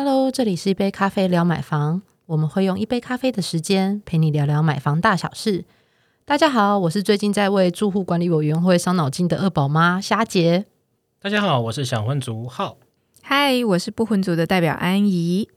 Hello，这里是一杯咖啡聊买房，我们会用一杯咖啡的时间陪你聊聊买房大小事。大家好，我是最近在为住户管理委员会伤脑筋的二宝妈虾姐。大家好，我是想婚族浩。嗨，我是不婚族的代表安怡。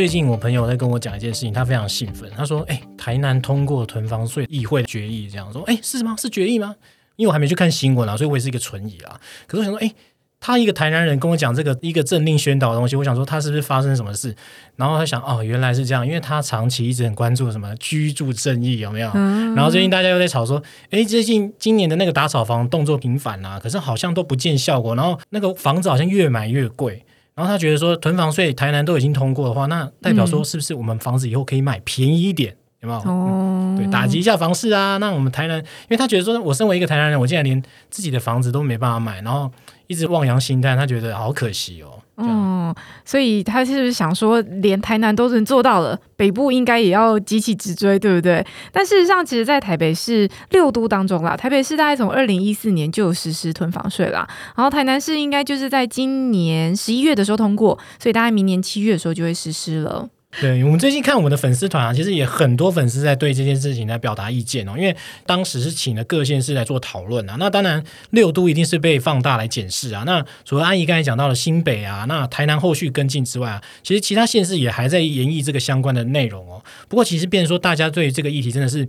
最近我朋友在跟我讲一件事情，他非常兴奋。他说：“哎，台南通过囤房税议会决议，这样说，哎，是吗？是决议吗？因为我还没去看新闻啊，所以我也是一个存疑啊。可是我想说，哎，他一个台南人跟我讲这个一个政令宣导的东西，我想说他是不是发生什么事？然后他想，哦，原来是这样，因为他长期一直很关注什么居住正义有没有？然后最近大家又在吵说，哎，最近今年的那个打扫房动作频繁啊，可是好像都不见效果，然后那个房子好像越买越贵。”然后他觉得说囤房税台南都已经通过的话，那代表说是不是我们房子以后可以买便宜一点，有没有？哦，对，打击一下房市啊。那我们台南，因为他觉得说，我身为一个台南人，我竟然连自己的房子都没办法买，然后一直望洋兴叹，他觉得好可惜哦。哦，所以他是不是想说，连台南都能做到了，北部应该也要急起直追，对不对？但事实上，其实，在台北市六都当中啦，台北市大概从二零一四年就有实施囤房税啦，然后台南市应该就是在今年十一月的时候通过，所以大概明年七月的时候就会实施了。对我们最近看我们的粉丝团啊，其实也很多粉丝在对这件事情来表达意见哦。因为当时是请了各县市来做讨论啊，那当然六都一定是被放大来检视啊。那除了阿姨刚才讲到了新北啊，那台南后续跟进之外啊，其实其他县市也还在研议这个相关的内容哦。不过其实变说大家对这个议题真的是。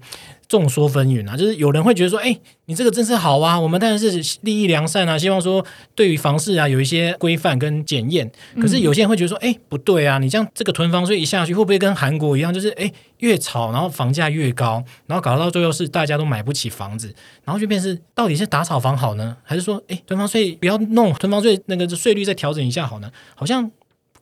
众说纷纭啊，就是有人会觉得说，哎，你这个政策好啊，我们当然是利益良善啊，希望说对于房市啊有一些规范跟检验。可是有些人会觉得说，哎，不对啊，你这样这个囤房税一下去，会不会跟韩国一样，就是哎越炒，然后房价越高，然后搞到最后是大家都买不起房子，然后就变是到底是打炒房好呢，还是说，哎，囤房税不要弄，囤房税那个税率再调整一下好呢？好像。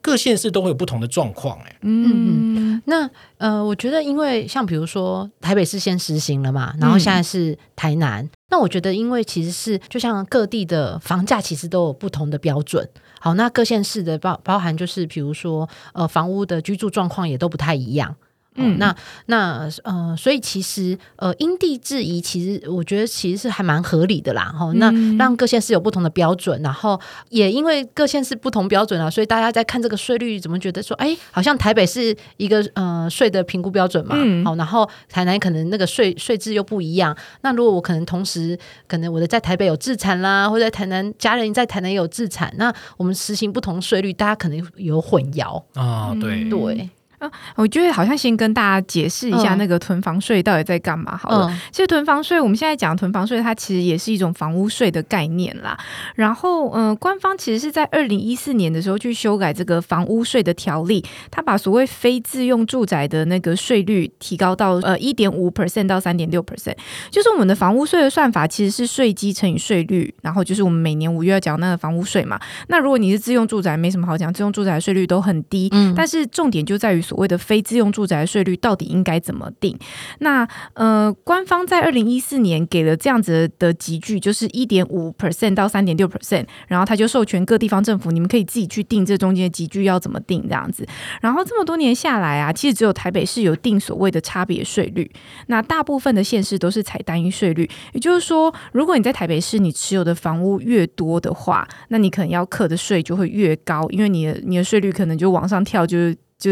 各县市都会有不同的状况，哎，嗯，那呃，我觉得，因为像比如说台北市先实行了嘛，然后现在是台南，那我觉得，因为其实是就像各地的房价其实都有不同的标准，好，那各县市的包包含就是比如说呃房屋的居住状况也都不太一样。嗯，那那呃，所以其实呃，因地制宜，其实我觉得其实是还蛮合理的啦。哈，那让各县市有不同的标准，然后也因为各县市不同标准啊，所以大家在看这个税率，怎么觉得说，哎，好像台北是一个呃税的评估标准嘛，好，然后台南可能那个税税制又不一样。那如果我可能同时可能我的在台北有自产啦，或者在台南家人在台南有自产，那我们实行不同税率，大家可能有混淆啊。对对。啊，我觉得好像先跟大家解释一下那个囤房税到底在干嘛好了。其实囤房税，我们现在讲囤房税，它其实也是一种房屋税的概念啦。然后，呃，官方其实是在二零一四年的时候去修改这个房屋税的条例，它把所谓非自用住宅的那个税率提高到呃一点五 percent 到三点六 percent。就是我们的房屋税的算法其实是税基乘以税率，然后就是我们每年五月要缴那个房屋税嘛。那如果你是自用住宅，没什么好讲，自用住宅的税率都很低。嗯，但是重点就在于。所谓的非自用住宅税率到底应该怎么定？那呃，官方在二零一四年给了这样子的集聚，就是一点五 percent 到三点六 percent，然后他就授权各地方政府，你们可以自己去定这中间的集聚要怎么定这样子。然后这么多年下来啊，其实只有台北市有定所谓的差别税率，那大部分的县市都是采单一税率。也就是说，如果你在台北市你持有的房屋越多的话，那你可能要课的税就会越高，因为你的你的税率可能就往上跳，就是就。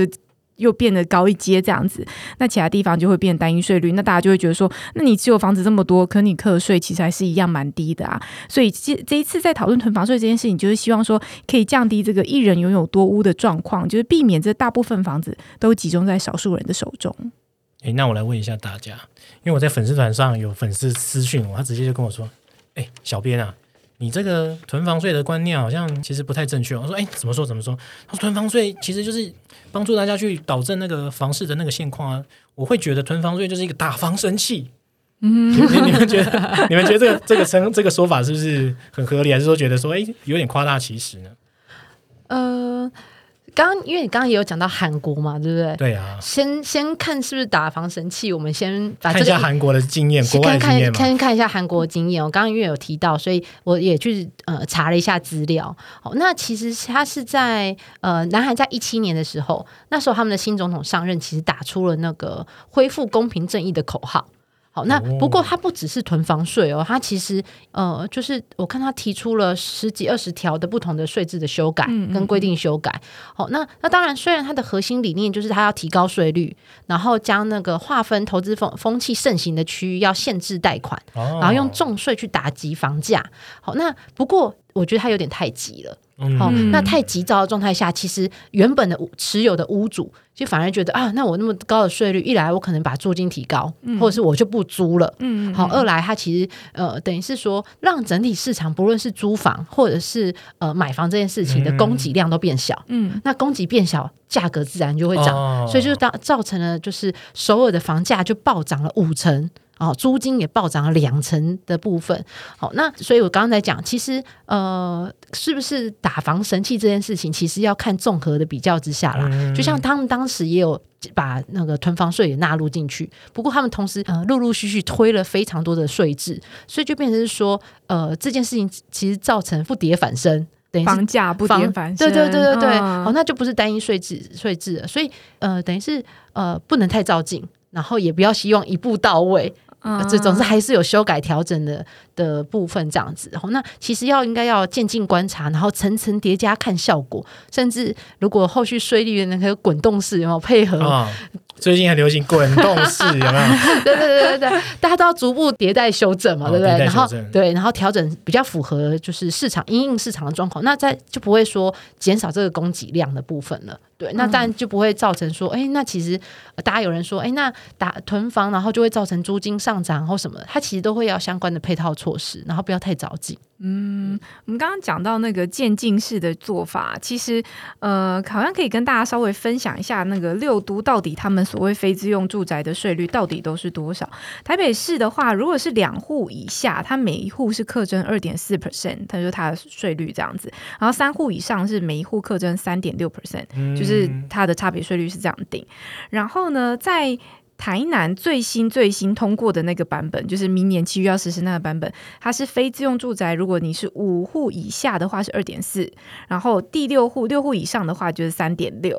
又变得高一阶这样子，那其他地方就会变单一税率，那大家就会觉得说，那你持有房子这么多，可你课税其实还是一样蛮低的啊。所以这这一次在讨论囤房税这件事情，就是希望说可以降低这个一人拥有多屋的状况，就是避免这大部分房子都集中在少数人的手中。诶，那我来问一下大家，因为我在粉丝团上有粉丝私讯我，他直接就跟我说，诶，小编啊。你这个囤房税的观念好像其实不太正确。我说，哎，怎么说怎么说？他说，囤房税其实就是帮助大家去导正那个房市的那个现况啊。我会觉得囤房税就是一个打房神器。嗯，你们觉得？你们觉得这个这个称这个说法是不是很合理？还是说觉得说，哎，有点夸大其词呢？呃。刚，因为你刚刚也有讲到韩国嘛，对不对？对啊。先先看是不是打防神器，我们先看一下韩国的经验，国外经验看看一下韩国经验。我刚刚因为有提到，所以我也去呃查了一下资料。好，那其实他是在呃南韩在一七年的时候，那时候他们的新总统上任，其实打出了那个恢复公平正义的口号。好，那不过它不只是囤房税哦，它其实呃，就是我看他提出了十几二十条的不同的税制的修改跟规定修改。好，那那当然，虽然它的核心理念就是它要提高税率，然后将那个划分投资风风气盛行的区域要限制贷款，然后用重税去打击房价。好，那不过我觉得它有点太急了。好，那太急躁的状态下，其实原本的持有的屋主就反而觉得啊，那我那么高的税率，一来我可能把租金提高，或者是我就不租了。嗯，好，二来它其实呃，等于是说让整体市场不论是租房或者是呃买房这件事情的供给量都变小。嗯，那供给变小，价格自然就会涨，所以就当造成了就是首尔的房价就暴涨了五成。哦，租金也暴涨了两成的部分。好，那所以我刚刚在讲，其实呃，是不是打房神器这件事情，其实要看综合的比较之下啦。就像他们当时也有把那个囤房税也纳入进去，不过他们同时呃陆陆续续推了非常多的税制，所以就变成是说呃这件事情其实造成不跌反升，等于房价不跌反升。对对对对对，哦，那就不是单一税制税制了。所以呃等于是呃不能太照进，然后也不要希望一步到位。这总是还是有修改调整的的部分，这样子。然后那其实要应该要渐进观察，然后层层叠加看效果，甚至如果后续税率那个滚动式有没有配合？最近很流行滚动式，有没有？对对对对对，大家都要逐步迭代修正嘛，对不对？然后对，然后调整比较符合就是市场因应市场的状况，那再就不会说减少这个供给量的部分了。对，那当然就不会造成说，哎，那其实大家有人说，哎，那打囤房，然后就会造成租金上涨或什么，它其实都会要相关的配套措施，然后不要太着急。嗯，我们刚刚讲到那个渐进式的做法，其实呃，好像可以跟大家稍微分享一下，那个六都到底他们所谓非自用住宅的税率到底都是多少？台北市的话，如果是两户以下，它每一户是课征二点四 percent，它就它的税率这样子；然后三户以上是每一户课征三点六 percent，就是它的差别税率是这样定。然后呢，在台南最新最新通过的那个版本，就是明年七月要实施那个版本，它是非自用住宅，如果你是五户以下的话是二点四，然后第六户六户以上的话就是三点六。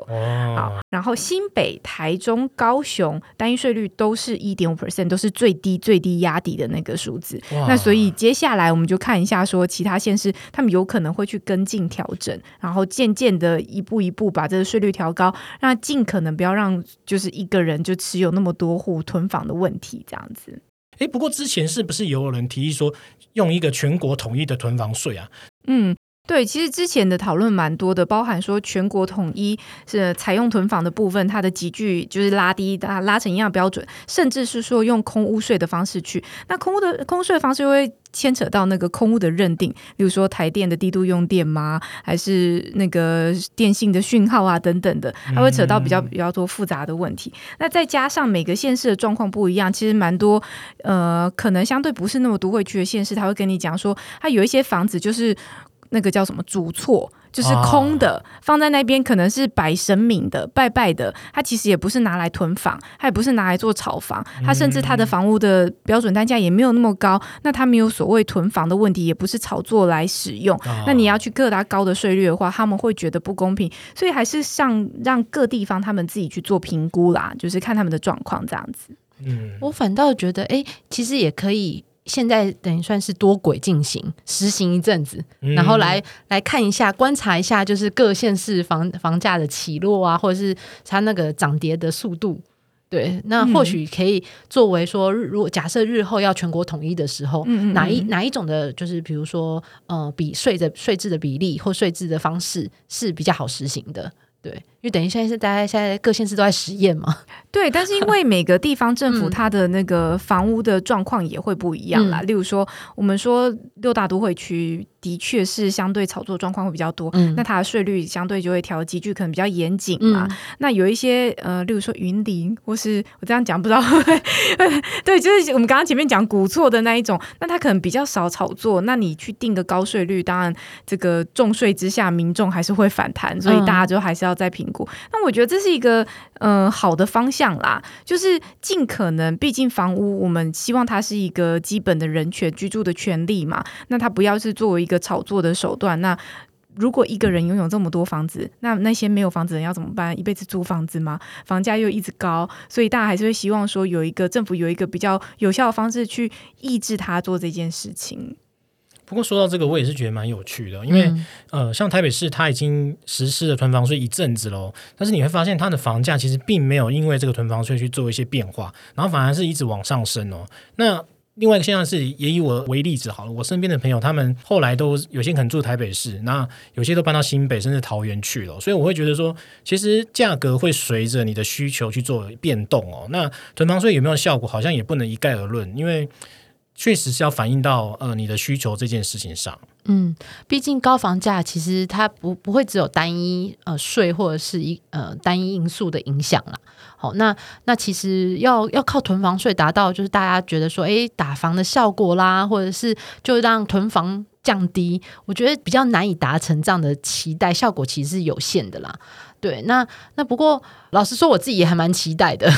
好，然后新北、台中、高雄单一税率都是一点五 percent，都是最低最低压底的那个数字。那所以接下来我们就看一下，说其他县市他们有可能会去跟进调整，然后渐渐的一步一步把这个税率调高，让尽可能不要让就是一个人就持有那么。多户囤房的问题，这样子。哎，不过之前是不是有人提议说用一个全国统一的囤房税啊？嗯，对，其实之前的讨论蛮多的，包含说全国统一是采用囤房的部分，它的集聚就是拉低，拉拉成一样标准，甚至是说用空屋税的方式去。那空屋的空税的方式会。牵扯到那个空屋的认定，比如说台电的低度用电吗？还是那个电信的讯号啊等等的，它会扯到比较比较多复杂的问题。那再加上每个县市的状况不一样，其实蛮多呃，可能相对不是那么都会区的县市，他会跟你讲说，他有一些房子就是那个叫什么主错。就是空的，放在那边可能是摆神明的、拜拜的。它其实也不是拿来囤房，它也不是拿来做炒房。它甚至它的房屋的标准单价也没有那么高。那它没有所谓囤房的问题，也不是炒作来使用。那你要去各大高的税率的话，他们会觉得不公平。所以还是像让各地方他们自己去做评估啦，就是看他们的状况这样子。嗯，我反倒觉得，哎，其实也可以。现在等于算是多轨进行实行一阵子，然后来来看一下、观察一下，就是各县市房房价的起落啊，或者是它那个涨跌的速度。对，那或许可以作为说，如果假设日后要全国统一的时候，哪一哪一种的，就是比如说呃，比税的税制的比例或税制的方式是比较好实行的。对，因为等于现在是大家现在各县市都在实验嘛。对，但是因为每个地方政府它的那个房屋的状况也会不一样啦。例如说，我们说六大都会区的确是相对炒作状况会比较多，那它的税率相对就会调集聚可能比较严谨嘛。那有一些呃，例如说云林，或是我这样讲不知道，对，就是我们刚刚前面讲古错的那一种，那它可能比较少炒作。那你去定个高税率，当然这个重税之下，民众还是会反弹，所以大家就还是要。再评估，那我觉得这是一个嗯好的方向啦，就是尽可能，毕竟房屋我们希望它是一个基本的人权居住的权利嘛，那它不要是作为一个炒作的手段，那如果一个人拥有这么多房子，那那些没有房子的人要怎么办？一辈子租房子吗？房价又一直高，所以大家还是会希望说有一个政府有一个比较有效的方式去抑制他做这件事情。不过说到这个，我也是觉得蛮有趣的，因为呃，像台北市它已经实施了囤房税一阵子喽，但是你会发现它的房价其实并没有因为这个囤房税去做一些变化，然后反而是一直往上升哦。那另外一个现象是，也以我为例子好了，我身边的朋友他们后来都有些可能住台北市，那有些都搬到新北甚至桃园去了，所以我会觉得说，其实价格会随着你的需求去做变动哦。那囤房税有没有效果，好像也不能一概而论，因为。确实是要反映到呃你的需求这件事情上。嗯，毕竟高房价其实它不不会只有单一呃税或者是一呃单一因素的影响啦。好，那那其实要要靠囤房税达到就是大家觉得说哎打房的效果啦，或者是就让囤房降低，我觉得比较难以达成这样的期待，效果其实是有限的啦。对，那那不过老实说，我自己也还蛮期待的，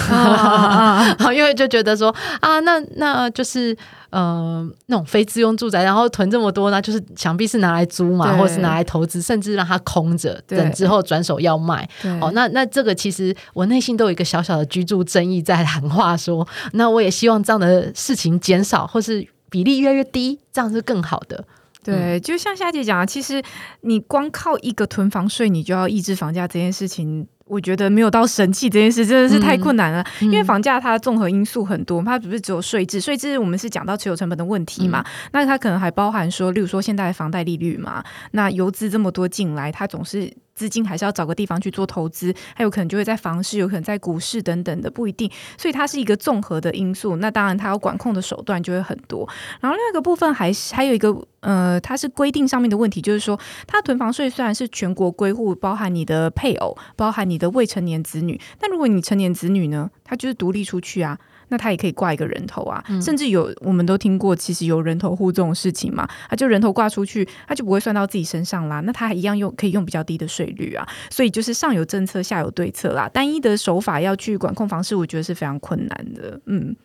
因为就觉得说啊，那那就是呃那种非自用住宅，然后囤这么多，呢就是想必是拿来租嘛，或是拿来投资，甚至让它空着，等之后转手要卖。哦，那那这个其实我内心都有一个小小的居住争议在喊话，说那我也希望这样的事情减少，或是比例越来越低，这样是更好的。对，就像夏姐讲啊，其实你光靠一个囤房税，你就要抑制房价这件事情，我觉得没有到神器这件事真的是太困难了。因为房价它综合因素很多，它不是只有税制，税制我们是讲到持有成本的问题嘛，那它可能还包含说，例如说现在的房贷利率嘛，那游资这么多进来，它总是。资金还是要找个地方去做投资，还有可能就会在房市，有可能在股市等等的，不一定。所以它是一个综合的因素。那当然，它要管控的手段就会很多。然后另外一个部分还是还有一个呃，它是规定上面的问题，就是说，它囤房税虽然是全国归户，包含你的配偶，包含你的未成年子女，但如果你成年子女呢，他就是独立出去啊。那他也可以挂一个人头啊，甚至有我们都听过，其实有人头户这种事情嘛，他就人头挂出去，他就不会算到自己身上啦。那他还一样用可以用比较低的税率啊，所以就是上有政策，下有对策啦。单一的手法要去管控房市，我觉得是非常困难的。嗯，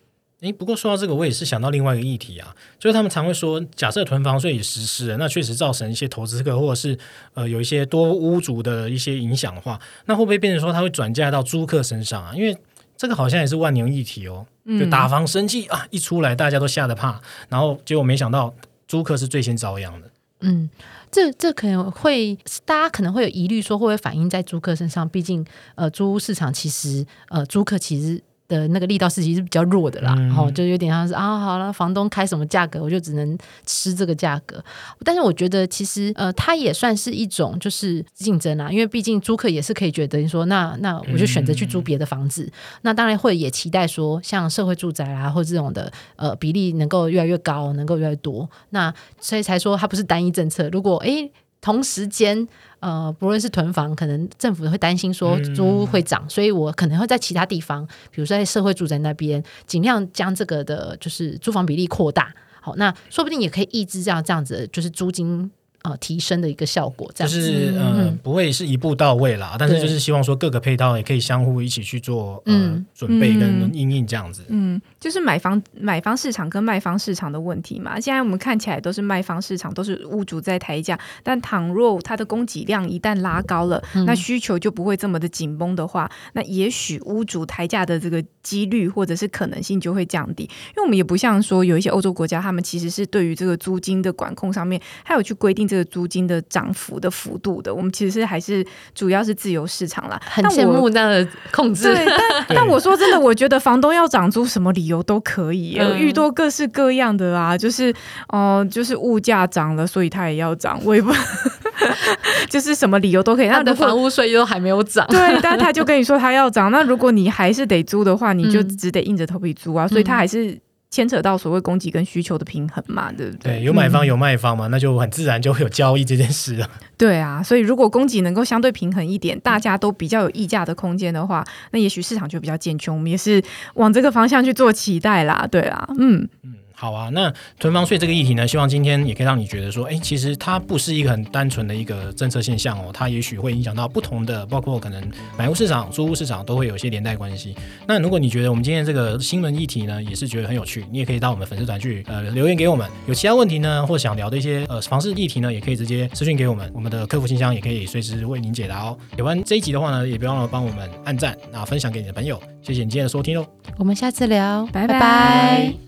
诶，不过说到这个，我也是想到另外一个议题啊，就是他们常会说，假设囤房税也实施了，那确实造成一些投资客或者是呃有一些多屋主的一些影响的话，那会不会变成说他会转嫁到租客身上啊？因为这个好像也是万年议题哦。就打房生气啊！一出来大家都吓得怕，然后结果没想到租客是最先遭殃的。嗯，这这可能会大家可能会有疑虑，说会不会反映在租客身上？毕竟呃，租屋市场其实呃，租客其实。的那个力道是其实比较弱的啦，然后就有点像是啊，好了，房东开什么价格，我就只能吃这个价格。但是我觉得其实呃，它也算是一种就是竞争啊，因为毕竟租客也是可以觉得说，那那我就选择去租别的房子。那当然会也期待说，像社会住宅啊，或这种的呃比例能够越来越高，能够越来越多。那所以才说它不是单一政策。如果诶。同时间，呃，不论是囤房，可能政府会担心说租屋会涨，所以我可能会在其他地方，比如说在社会住宅那边，尽量将这个的，就是租房比例扩大。好，那说不定也可以抑制这样这样子，就是租金。呃，提升的一个效果，这样就是嗯，不会是一步到位啦，但是就是希望说各个配套也可以相互一起去做嗯准备跟应应这样子。嗯，就是买方买方市场跟卖方市场的问题嘛。现在我们看起来都是卖方市场，都是屋主在抬价，但倘若它的供给量一旦拉高了，那需求就不会这么的紧绷的话，那也许屋主抬价的这个几率或者是可能性就会降低。因为我们也不像说有一些欧洲国家，他们其实是对于这个租金的管控上面，还有去规定这。个租金的涨幅的幅度的，我们其实还是主要是自由市场啦，很羡慕那样的控制。对，但但我说真的，我觉得房东要涨租，什么理由都可以，遇多各式各样的啊，就是哦，就是物价涨了，所以他也要涨，我也不，就是什么理由都可以。他的房屋税又还没有涨，对，但他就跟你说他要涨，那如果你还是得租的话，你就只得硬着头皮租啊，所以他还是。牵扯到所谓供给跟需求的平衡嘛，对不对？对，有买方有卖方嘛，那就很自然就会有交易这件事了。对啊，所以如果供给能够相对平衡一点，大家都比较有溢价的空间的话，那也许市场就比较健全。我们也是往这个方向去做期待啦。对啊，嗯嗯。好啊，那囤房税这个议题呢，希望今天也可以让你觉得说，哎，其实它不是一个很单纯的一个政策现象哦，它也许会影响到不同的，包括可能买屋市场、租屋市场都会有一些连带关系。那如果你觉得我们今天这个新闻议题呢，也是觉得很有趣，你也可以到我们粉丝团去呃留言给我们。有其他问题呢，或想聊的一些呃房市议题呢，也可以直接私讯给我们，我们的客服信箱也可以随时为您解答哦。喜欢这一集的话呢，也别忘了帮我们按赞啊，分享给你的朋友。谢谢你今天的收听哦，我们下次聊，拜拜。